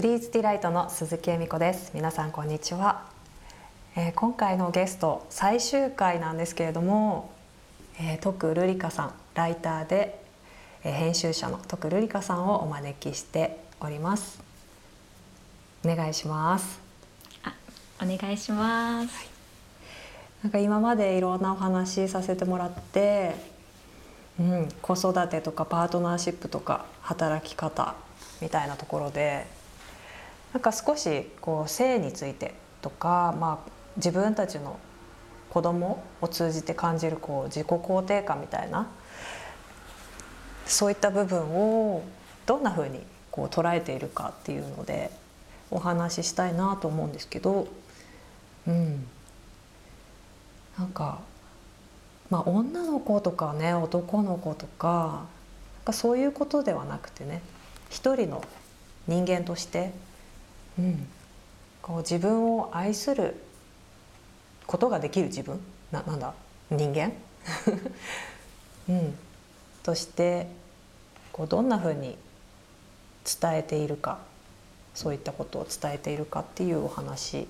ブリーズディライトの鈴木恵美子です。皆さんこんにちは、えー、今回のゲスト最終回なんですけれども、えー、徳瑠里香さんライターで、えー、編集者の徳瑠里香さんをお招きしております。お願いします。あお願いします、はい、なんか今までいろんなお話させてもらってうん、子育てとかパートナーシップとか働き方みたいなところでなんか少しこう性についてとか、まあ、自分たちの子供を通じて感じるこう自己肯定感みたいなそういった部分をどんなふうにこう捉えているかっていうのでお話ししたいなと思うんですけど、うん、なんかまあ、女の子とかね男の子とかなんかそういうことではなくてね一人の人間として、うん、こう自分を愛することができる自分？ななんだ？人間、うん、としてこうどんなふうに伝えているか？そういったことを伝えているかっていうお話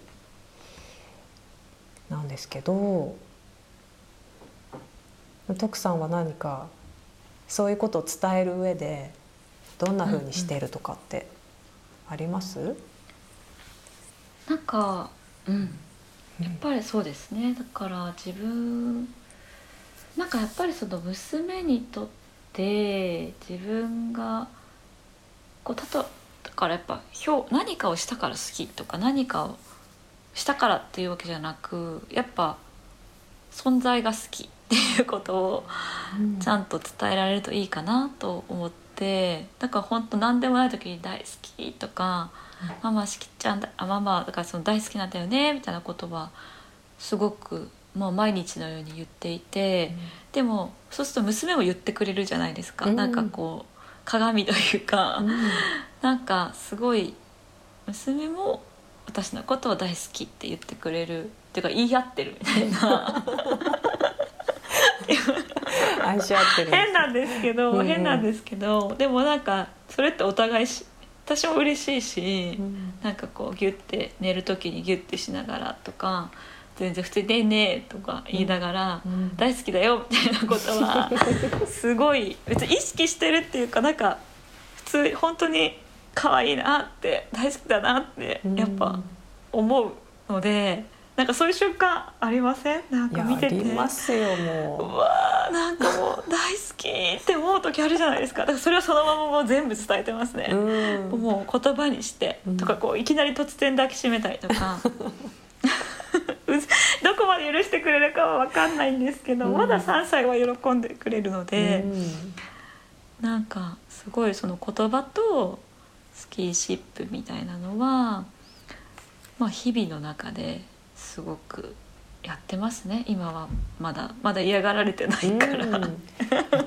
なんですけど。徳さんは何かそういうことを伝える上でどんなふうにしているとかってあります、うんうん、なんか、うん、やっぱりそうですね。だから自分なんかやっぱりその娘にとって自分がこうたとだからやっぱ表何かをしたから好きとか何かをしたからっていうわけじゃなくやっぱ存在が好きっていうことをちゃんと伝えられるといいかなと思ってだから本当何でもない時に「大好き」とか「ママ好きちゃんだあママだからその大好きなんだよね」みたいなことはすごくもう毎日のように言っていて、うん、でもそうすると娘も言ってくれるじゃないですか、うん、なんかこう鏡というか、うん、なんかすごい娘も私のことを大好きって言ってくれるっていうか言い合ってるみたいな。愛し合ってる変なんですけど、うんうん、変なんですけどでもなんかそれってお互いし私も嬉しいし、うん、なんかこうギュッて寝る時にギュッてしながらとか全然普通に「ねえねえ」とか言いながら、うんうん、大好きだよ」みたいなことは すごい別に意識してるっていうかなんか普通本当に可愛いなって大好きだなってやっぱ思うので。なんかそういう瞬間ありません？なんか見てて。ありますよもう。うわなんかもう大好きって思う時あるじゃないですか。だからそれはそのままもう全部伝えてますね、うもう言葉にして、とかこういきなり突然抱きしめたりとか。どこまで許してくれるかは分かんないんですけど、うん、まだ3歳は喜んでくれるので、うん、なんかすごいその言葉とスキーシップみたいなのは、まあ、日々の中ですごくやってますね今はまだ。まだ嫌がられてないから、うん、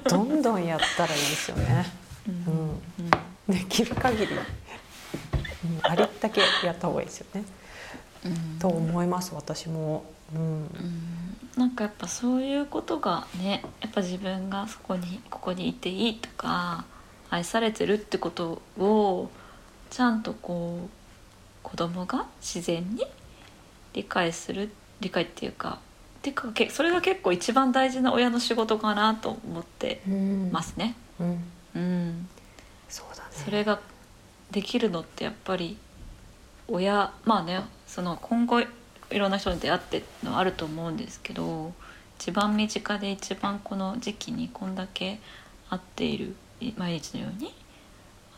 どんどんやったらいいですよね、うん、できる限り、うん、ありったけやった方がいいですよね、と思います私も、うん。なんかやっぱそういうことがねやっぱ自分がそこにここにいていいとか愛されてるってことをちゃんとこう子供が自然に理解する理解っていうかてかそれが結構一番大事な親の仕事かなと思ってますね。うん、うん、そうだね。それができるのってやっぱり親まあねその今後いろんな人に出会ってのあると思うんですけど一番身近で一番この時期にこんだけ会っている毎日のように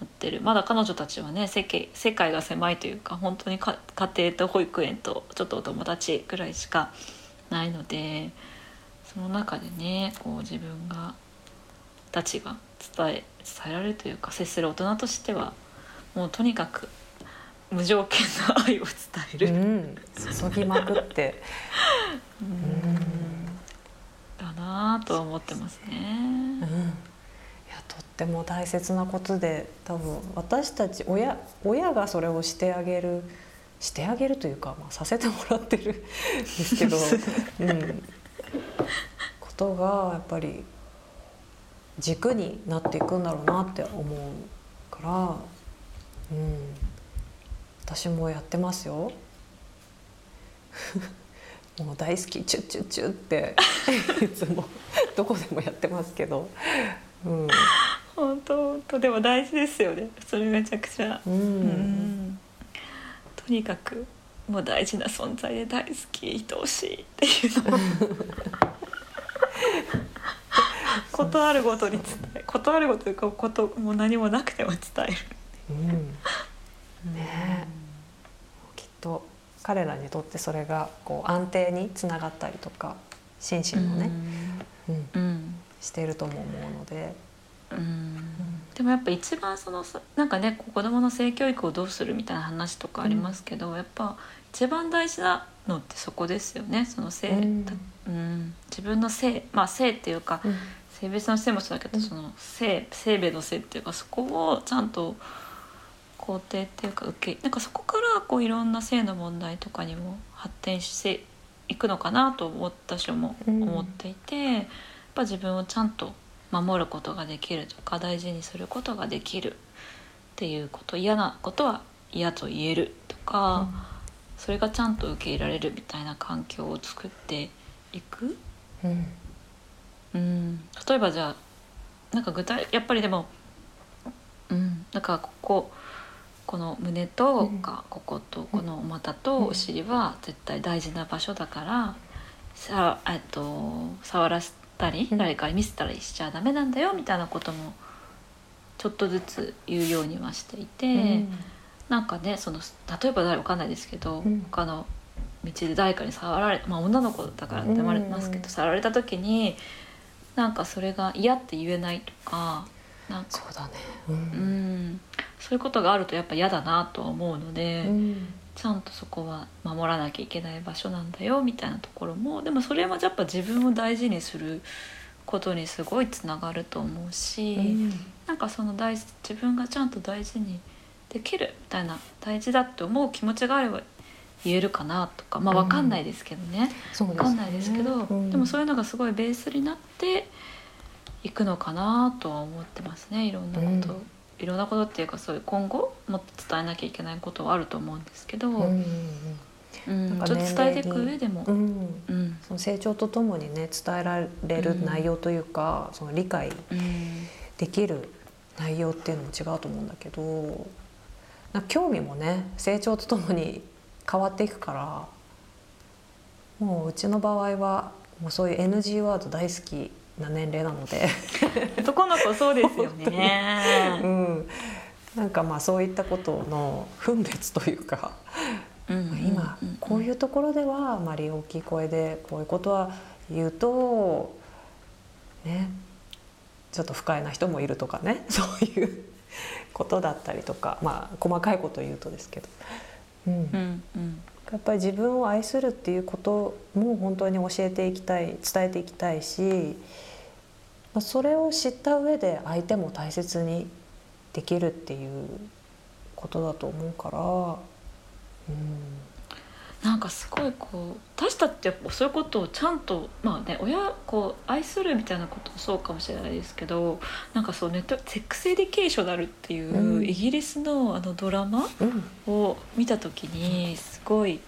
ってる。まだ彼女たちはね世界世界が狭いというか本当に家庭と保育園とちょっとお友達くらいしかないのでその中でねこう自分がたちが伝え伝えられるというか接する大人としてはもうとにかく無条件の愛を伝える、うん、注ぎまくって。うん。だなと思ってますね。うん。とっても大切なことで多分私たち親親がそれをしてあげるしてあげるというか、まあ、させてもらってるんですけど、うん、ことがやっぱり軸になっていくんだろうなって思うから、うん、私もやってますよ。もう大好き。チュッチュッチュって いつもどこでもやってますけど、うん、本当本当でも大事ですよね。それめちゃくちゃ、うん、うん。とにかくもう大事な存在で大好き愛おしいっていうの。をことあるごとに伝えことあるごとというかこともう何もなくても伝える。うん、ね。きっと彼らにとってそれがこう安定につながったりとか心身もね、うん、うん、しているとも思うので。うん、でもやっぱ一番そのなんかね子どもの性教育をどうするみたいな話とかありますけど、うん、やっぱ一番大事なのってそこですよね。その性、うん、うん、自分の性まあ性っていうか、性別の性もそうだけど、その性性別の性っていうかそこをちゃんと肯定っていうか受けなんかそこからこういろんな性の問題とかにも発展していくのかなと私も思っていて、うん、やっぱ自分をちゃんと守ることができるとか大事にすることができるっていうこと嫌なことは嫌と言えるとか、うん、それがちゃんと受け入れられるみたいな環境を作っていく、うん、うん、例えばじゃあなんか具体やっぱりでもうん。なんかこここの胸とかこことこのお股とお尻は絶対大事な場所だからさえっと触らせたり誰かに見せたりしちゃダメなんだよみたいなこともちょっとずつ言うようにはしていて、うん、なんかねその例えば誰わかんないですけど、うん、他の道で誰かに触られまあ女の子だからってまれますけど、うん、触られた時になんかそれが嫌って言えないとかなんかそうだね、うん、うん。そういうことがあるとやっぱ嫌だなとは思うので、うん、ちゃんとそこは守らなきゃいけない場所なんだよみたいなところもでもそれもやっぱ自分を大事にすることにすごいつながると思うし、うん、なんかその大自分がちゃんと大事にできるみたいな大事だって思う気持ちがあれば言えるかなとかまあ分かんないですけどね、うん、分かんないですけど、うん、でもそういうのがすごいベースになっていくのかなとは思ってますねいろんなこといろんなことっていうかそういう今後もっと伝えなきゃいけないことはあると思うんですけど、うんうん、ちょっと伝えていく上でも、うん。うん、その成長とともにね伝えられる内容というか、その理解できる内容っていうのも違うと思うんだけど興味もね成長とともに変わっていくからもううちの場合はもうそういう NG ワード大好きな年齢なので。男の子そうですよね、うん、なんかまあそういったことの分別というか、今こういうところではあまり大きい声でこういうことは言うとねちょっと不快な人もいるとかね。そういうことだったりとか。まあ細かいこと言うとですけど、うん、うんうんやっぱり自分を愛するっていうことも本当に教えていきたい伝えていきたいしそれを知った上で相手も大切にできるっていうことだと思うから、うん、なんかすごいこう私たちってそういうことをちゃんとまあね親こう愛するみたいなこともそうかもしれないですけどなんかそうネットセックスエディケーショナルっていうイギリスのあのドラマを見た時にすごい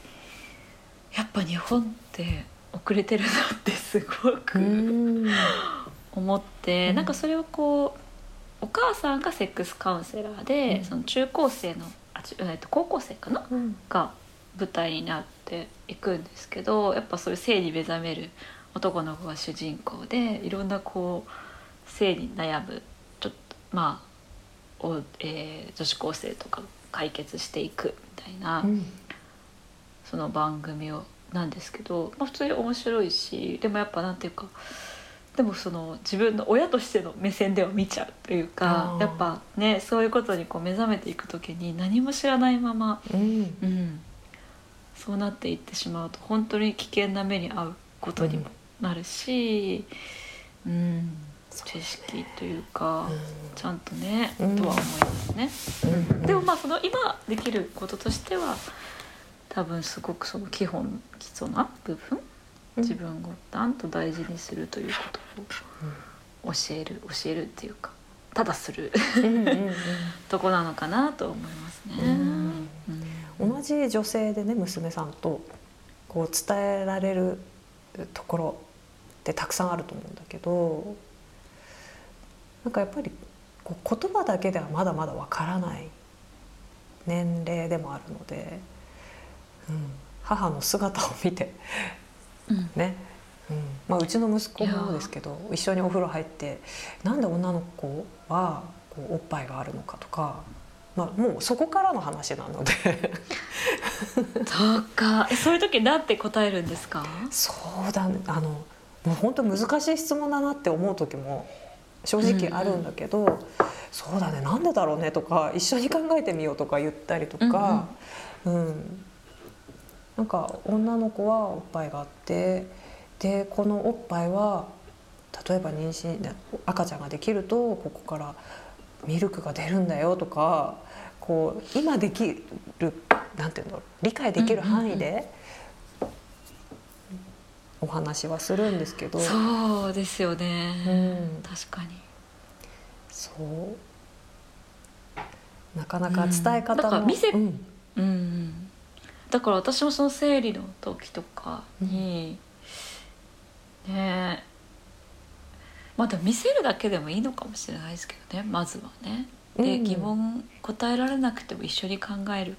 やっぱ日本って遅れてるなってすごく思って、うん、なんかそれをこうお母さんがセックスカウンセラーで、うん、その中高生のあ、えっと、高校生かな、うん、が舞台になっていくんですけどやっぱそういう性に目覚める男の子が主人公でいろんなこう性に悩むちょっとまあお、えー、女子高生とか解決していくみたいな、うん、その番組をなんですけど、まあ、普通に面白いしでもやっぱなんていうかでもその自分の親としての目線では見ちゃうというかやっぱねそういうことにこう目覚めていく時に何も知らないまま、うん、うん、そうなっていってしまうと本当に危険な目に遭うことにもなるし、うん、うん、知識というか、うん、ちゃんとね、とは思いますね。でもまあその今できることとしては多分すごくその基本基礎な部分自分をちゃんと大事にするということを教える教えるっていうかただする とこなのかなと思いますね。同じ女性でね娘さんとこう伝えられるところってたくさんあると思うんだけどなんかやっぱりこう言葉だけではまだまだわからない年齢でもあるので、うん、母の姿を見て、うん、ね、うんまあ、うちの息子もですけど一緒にお風呂入ってなんで女の子はこうおっぱいがあるのかとか、まあ、もうそこからの話なので。そうか。そういう時何て答えるんですか？そうだ、ね、あのもう本当難しい質問だなって思う時も正直あるんだけど、うん。うん、そうだね。なんでだろうねとか一緒に考えてみようとか言ったりとか、うん、うん、なんか女の子はおっぱいがあってでこのおっぱいは例えば妊娠赤ちゃんができるとここからミルクが出るんだよとかこう今できるなんていうんだろう理解できる範囲でお話はするんですけど、そうですよね、うん、確かに。そう。なかなか伝え方も、うん、見せ、うん、うん、だから私もその生理の時とかに、ねまだ見せるだけでもいいのかもしれないですけどねまずはね。で、疑問答えられなくても一緒に考える。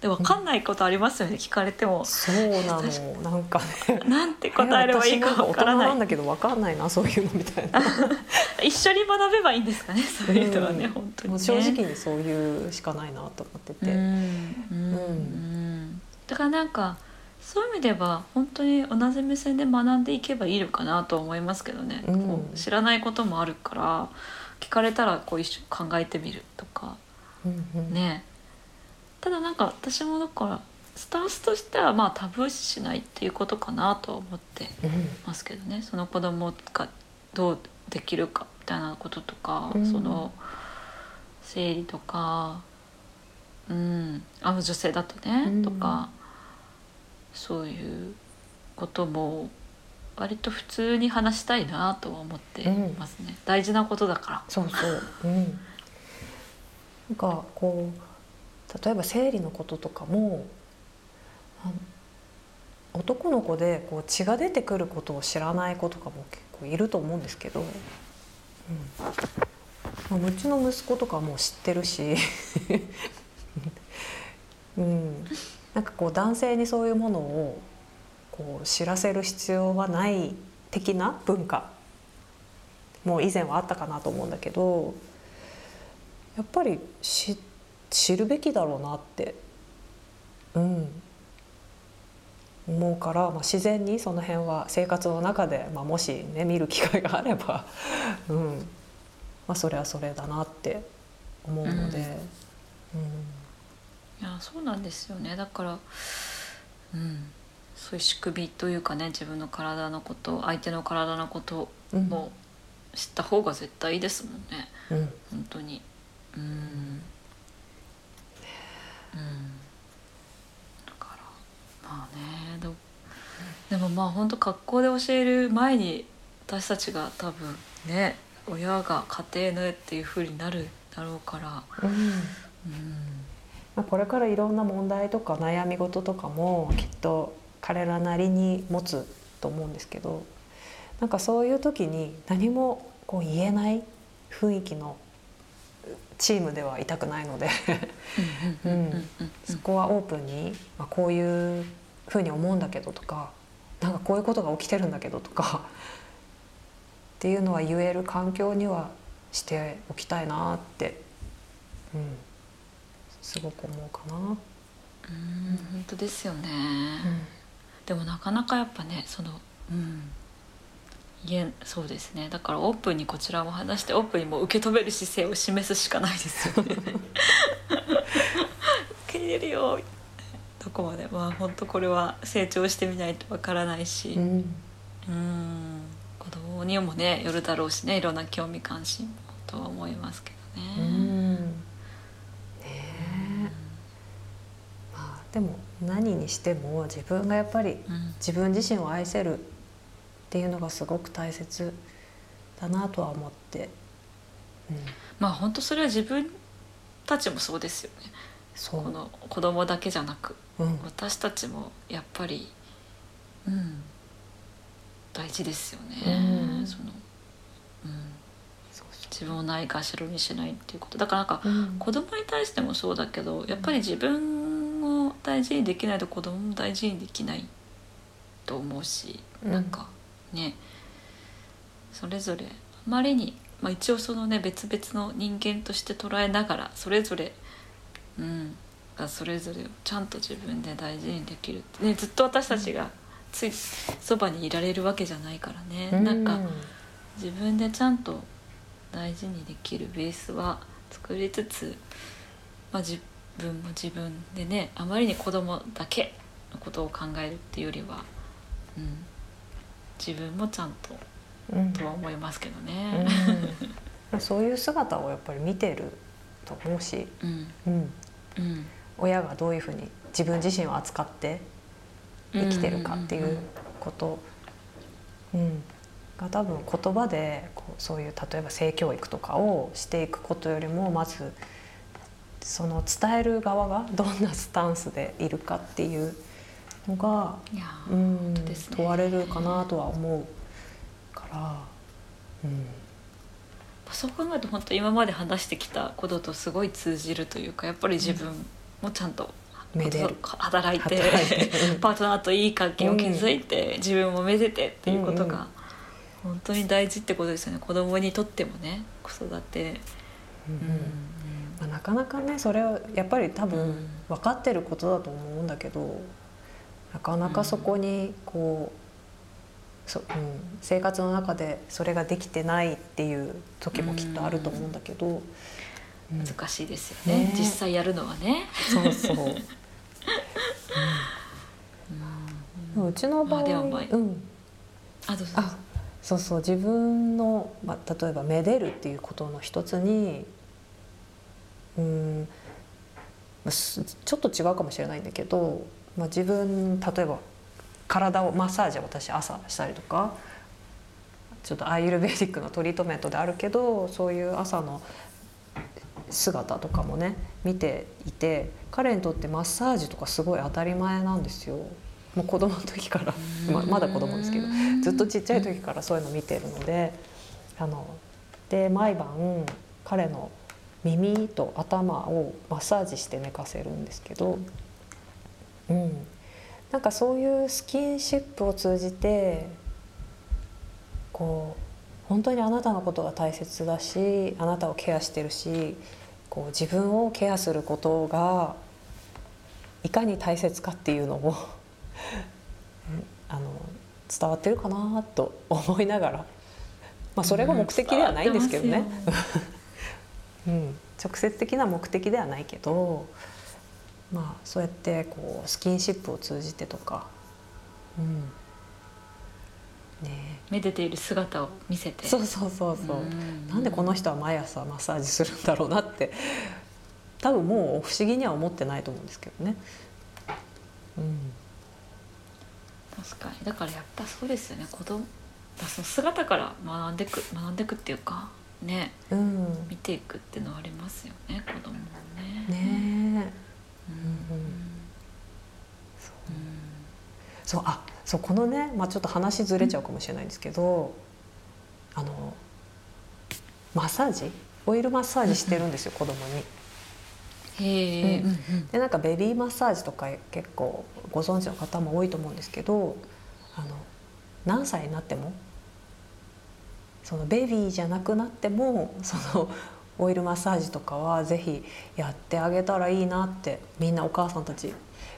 で分かんないことありますよね、聞かれても。そうなの。なんかね。なんて答えればいいか分からない。なんだけど分かんないなそういうのみたいな。一緒に学べばいいんですかねそういうのはね、うん、本当に、ね、正直にそういうしかないなと思ってて。うん、うん、だからなんかそういう意味では本当に同じ目線で学んでいけばいいのかなと思いますけどね、うん、知らないこともあるから聞かれたらこう一緒考えてみるとか、うんうん、ね。ただなんか私もだからスタンスとしてはまあタブー視しないっていうことかなと思ってますけどね、うん、その子供がどうできるかみたいなこととか、うん、その生理とか、うん、あの女性だとね、うん、とかそういうことも割と普通に話したいなとは思ってますね、大事なことだから。そうそう、うん、なんかこう例えば生理のこととかも男の子でこう血が出てくることを知らない子とかも結構いると思うんですけど、うん、うちの息子とかも知ってるし、うん、なんかこう男性にそういうものをこう知らせる必要はない的な文化も以前はあったかなと思うんだけどやっぱり知知るべきだろうなってうん思うから、まあ、自然にその辺は生活の中で、まあ、もしね見る機会があれば、うんまあ、それはそれだなって思うので、うん、うん、そうなんですよね。だから、うん、そういう仕組みというかね自分の体のこと相手の体のことも知った方が絶対いいですもんね、うん、本当に。うん。だからまあねでもでもまあ本当学校で教える前に私たちが多分ね親が家庭の絵っていうふうになるだろうから、うん。うんまあ、これからいろんな問題とか悩み事とかもきっと彼らなりに持つと思うんですけどなんかそういう時に何もこう言えない雰囲気のチームではいたくないのでそこはオープンに、まあ、こういうふうに思うんだけどとかなんかこういうことが起きてるんだけどとかっていうのは言える環境にはしておきたいなって、うん、すごく思うかな。うん本当ですよね、うん、でもなかなかやっぱねその、うん、そうですね。だからオープンにこちらも話してオープンにも受け止める姿勢を示すしかないですよね。受け入れるよ。どこまで。まあ本当これは成長してみないとわからないし、うん、うん。子供にもねよるだろうしねいろんな興味関心もとは思いますけどね。うんねまあ、でも何にしても自分がやっぱり自分自身を愛せるっていうのがすごく大切だなとは思って、うん、まあ本当それは自分たちもそうですよね。そう。この子供だけじゃなくうん。私たちもやっぱりうん。大事ですよね、自分をないがしろにしないっていうこと。だからなんかううん。子供に対してもそうだけどやっぱり自分を大事にできないと子供も大事にできないと思うし、うん。なんかね。それぞれあまりに、まあ、一応そのね別々の人間として捉えながらそれぞれ、うん、がそれぞれをちゃんと自分で大事にできる。って、ね、ずっと私たちがついそばにいられるわけじないからね、うん。なんか自分でちゃんと大事にできるベースは作りつつ、まあ、自分も自分でねあまりに子供だけのことを考えるっていうよりは、うん、自分もちゃんとうん。とは思いますけどうね。ん。そういう姿をやっぱり見てると思うし、うん。うん、うん。親がどういうふうに自分自身を扱って生きてるかっていうこと、うん、が多分言葉でこうそういう例えば性教育とかをしていくことよりもまずその伝える側がどんなスタンスでいるかっていうのが、うんね問われるかなとは思うから、うん、そう考えると本当今まで話してきたこととすごい通じるというかやっぱり自分もちゃんと働いて働いて。うん パートナーといい関係を築いて、自分もめでてっていうことが本当に大事ってことですよね。子供にとってもね子育て。まあ、なかなかねそれはやっぱり多分うん。分かってることだと思うんだけどなかなかそこにこう、そうん、生活の中でそれができてないっていう時もきっとあると思うんだけど、うん。難しいですよね。ね。実際やるのはね。そうそう、うん。うちの場合、まあうん、あどうぞ。あそうそう。自分の、まあ、例えばめでるっていうことの一つにうんちょっと違うかもしれないんだけど、まあ、自分例えば体をマッサージを私朝したりとかちょっとアイルベディックのトリートメントであるけどそういう朝の姿とかもね見ていて彼にとってマッサージとかすごい当たり前なんですよ。もう子供の時からままだ子供ですけどずっとちっちゃい時からそういうの見てるのであので毎晩彼の耳と頭をマッサージして寝かせるんですけど、うん、なんかそういうスキンシップを通じてこう本当にあなたのことが大切だしあなたをケアしてるしこう自分をケアすることがいかに大切かっていうのをうんあの伝わってるかなと思いながら、まあ、それが目的ではないんですけどね、うん、直接的な目的ではないけど、まあ、そうやってこうスキンシップを通じてとか、うん。ね。めでている姿を見せて。そうそうそうそう、うん。なんでこの人は毎朝マッサージするんだろうなって多分もう不思議には思ってないと思うんですけどね。うん。確かに。だからやっぱそうですよね。子供だその姿から学んでく学んでくっていうかねうん。見ていくってのはありますよね子供もね。ねえ。うん。うんうん。そう。あそうこのね、まあ、ちょっと話ずれちゃうかもしれないんですけど、あのマッサージ？オイルマッサージしてるんですよ、子供に。へえ、うん。でなんかベビーマッサージとか結構ご存知の方も多いと思うんですけどあの何歳になってもそのベビーじゃなくなってもそのオイルマッサージとかはぜひやってあげたらいいなってみんなお母さんたち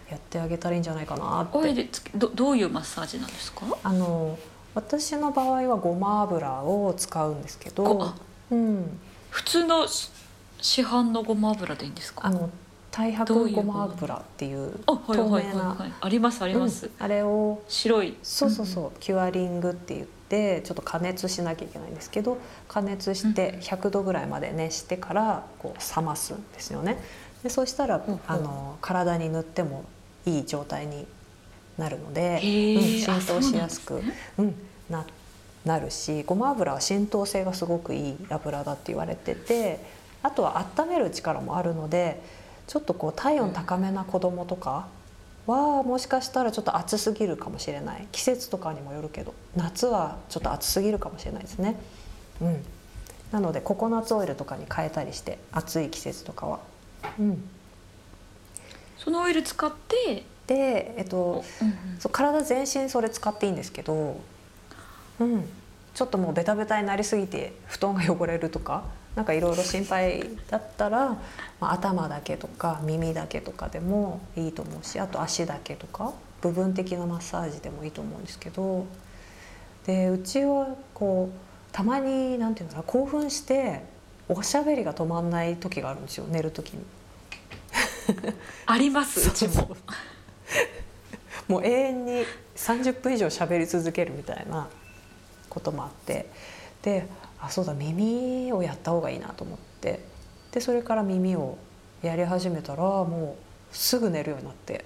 やってあげたらいいんじゃないかなって。オイルどどういうマッサージなんですか？あの私の場合はごま油を使うんですけごどあ、うん、普通のし市販のごま油でいいんですか？あの太どういう？白ごま油っていう透はい明なありますあります、うん。あれを白い。そうそうそう、キュアリングって言ってちょっと加熱しなきゃいけないんですけど加熱してうん。100度ぐらいまで熱してからこう冷ますんですよね。でそうしたら、あの体に塗ってもいい状態になるので、うん浸あ透しやすくうん、ななるしごま油は浸透性がすごくいい油だって言われててあとは温める力もあるのでちょっとこう体温高めな子供とかはもしかしたらちょっと暑すぎるかもしれない。季節とかにもよるけど夏はちょっと暑すぎるかもしれないですね。うん。なのでココナッツオイルとかに変えたりして暑い季節とかは。うん、そのオイル使って、で、えっと、うんうんそう体全身それ使っていいんですけど、うん、ちょっともうベタベタになりすぎて布団が汚れるとかなんかいろいろ心配だったら、まあ、頭だけとか耳だけとかでもいいと思うしあと足だけとか部分的なマッサージでもいいと思うんですけどでうちはこうたまになんていうのかな興奮しておしゃべりが止まんない時があるんですよ寝る時に。ありますうちも。もう永遠に30分以上喋り続けるみたいなこともあって。であそうだ耳をやった方がいいなと思って。でそれから耳をやり始めたらもうすぐ寝るようになって、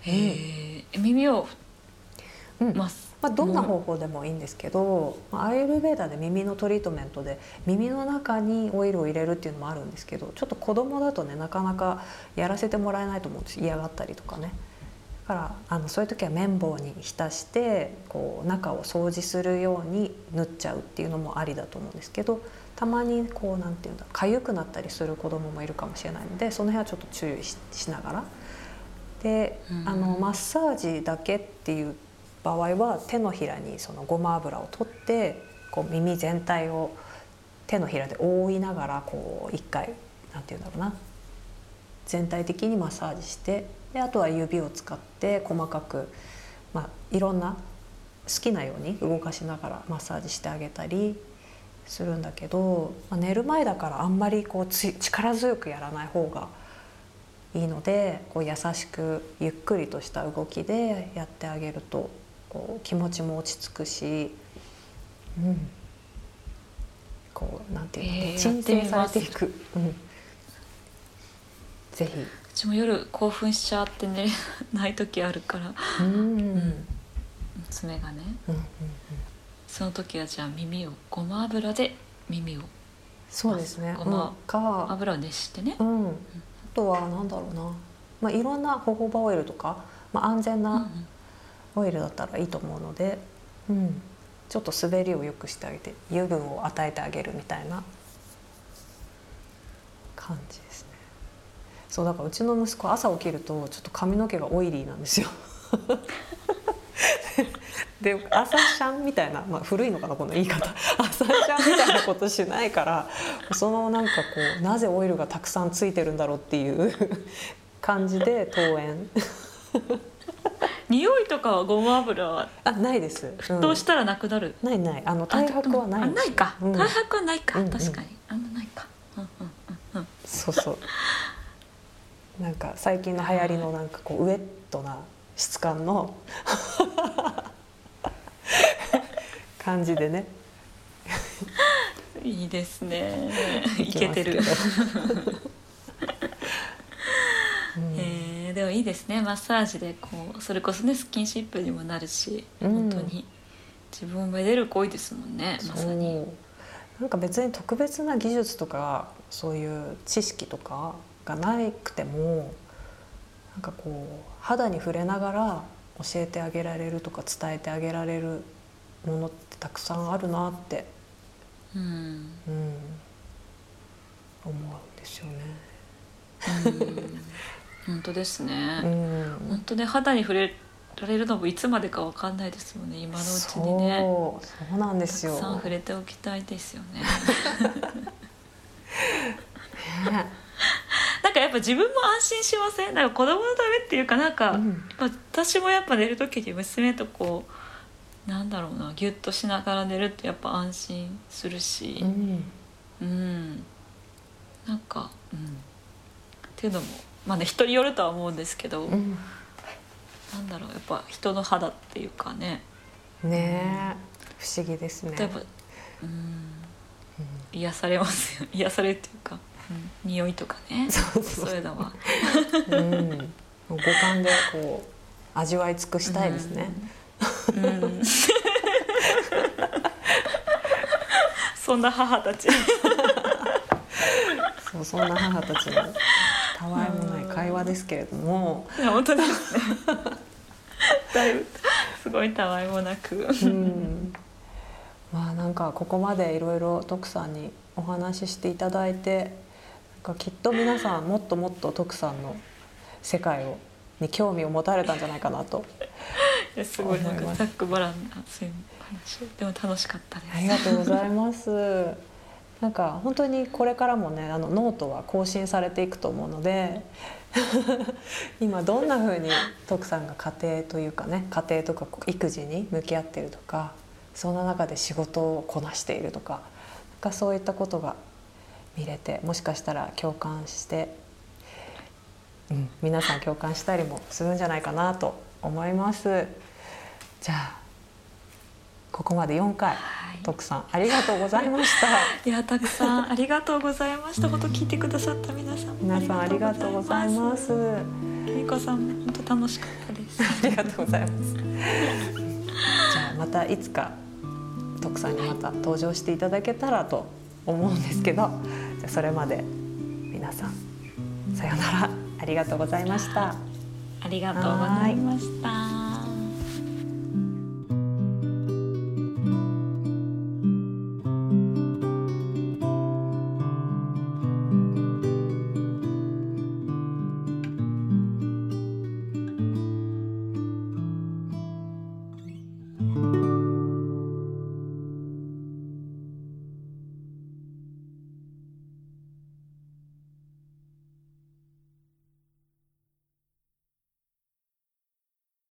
へえ耳をうん。ままあ、どんな方法でもいいんですけど、まあアーユルベーダで耳のトリートメントで耳の中にオイルを入れるっていうのもあるんですけどちょっと子供だとねなかなかやらせてもらえないと思うんです。嫌がったりとかね。だからあのそういう時は綿棒に浸してこう中を掃除するように縫っちゃうっていうのもありだと思うんですけどたまにこうなんていうんだ痒くなったりする子供もいるかもしれないのでその辺はちょっと注意ししながら。で、うん。あのマッサージだけっていう場合は手のひらにそのごま油を取ってこう耳全体を手のひらで覆いながらこう一回なんていうんだろうな全体的にマッサージしてであとは指を使って細かく、まあ、いろんな好きなように動かしながらマッサージしてあげたりするんだけど、まあ、寝る前だからあんまりこう力強くやらない方がいいのでこう優しくゆっくりとした動きでやってあげるとこう気持ちも落ち着くし、うん、こうなんていうの、えー鎮静されていやく。うん、ぜひ。うちも夜興奮しちゃって寝れ ない時あるから。うん。うん。ん娘がね。うんその時はじゃあ耳をごま油で耳を。そうですね。ごまうん。か、油を熱してね、うん、あとはなんだろうな、まあいろんなホホバオイルとか、まあ安全うんうん。なオイルだったらいいと思うので、うん、ちょっと滑りを良くしてあげて油分を与えてあげるみたいな感じ。そうだからうちの息子朝起きるとちょっと髪の毛がオイリーなんですよ。で朝シャンみたいな、まあ、古いのかなこの言い方。朝シャンみたいなことしないからそのなんかこうなぜオイルがたくさんついてるんだろうっていう感じで登園。匂いとかはごま油は？あないです、うんどうしたらなくなる、ないない。あの大白はないないか、うん。大白はないか、うんうん確かに。あんまないか、うんうんうんうん、そうそうなんか最近の流行りのなんかこうウエットな質感の感じでね。いいですね。いけてる、うん。えーでもいいですね。マッサージでこうそれこそねスキンシップにもなるし、うん。本当に。自分をめでる行為ですもんねまさに。なんか別に特別な技術とかそういう知識とかがなくてもなんかこう肌に触れながら教えてあげられるとか伝えてあげられるものってたくさんあるなって、うん、うん、思うんですよね。うん。本当ですね、うん本当ね肌に触れられるのもいつまでかわかんないですもんね今のうちにね。そう。そうなんですよ。たくさん触れておきたいですよね。ねなんかやっぱ自分も安心しません？なんか子供のためっていうかなんか、うん。私もやっぱ寝る時に娘とこうなんだろうなギュッとしながら寝るとやっぱ安心するし。うん。うん、なんか、うん、っていうのもまあね人によるとは思うんですけど、うん。なんだろうやっぱ人の肌っていうかね。ねえ。不思議ですね。例えば、うん、癒されますよ癒されるっていうか、うん、匂いとかね。そうそういうのは。うん、五感でこう味わい尽くしたいですね。うん、うん。そんな母たち。そうそんな母たちのたわいもない会話ですけれども、いや本当ですね。だいぶすごいたわいもなく、うん、まあなんかここまでいろいろ徳さんにお話ししていただいてかきっと皆さんもっともっと徳さんの世界をに興味を持たれたんじゃないかなといやすごいなんかざっくばらんなそういう話でも楽しかったですありがとうございます。なんか本当にこれからもねあのノートは更新されていくと思うので 今どんな風に徳さんが家庭というかね家庭とか育児に向き合っているとかそんな中で仕事をこなしているとかなんかそういったことが見れてもしかしたら共感して、うん、皆さん共感したりもするんじゃないかなと思います。じゃあここまで4回はい徳さんありがとうございました。いやたくさんありがとうございました。こと聞いてくださった皆さん皆さんありがとうございま。す。あみこさん本当楽しかったです。りがとうございます。じゃあまたいつか徳さんにまた登場していただけたらと思うんですけど、じゃあそれまで皆さんさようならありがとうございました。ありがとうございました。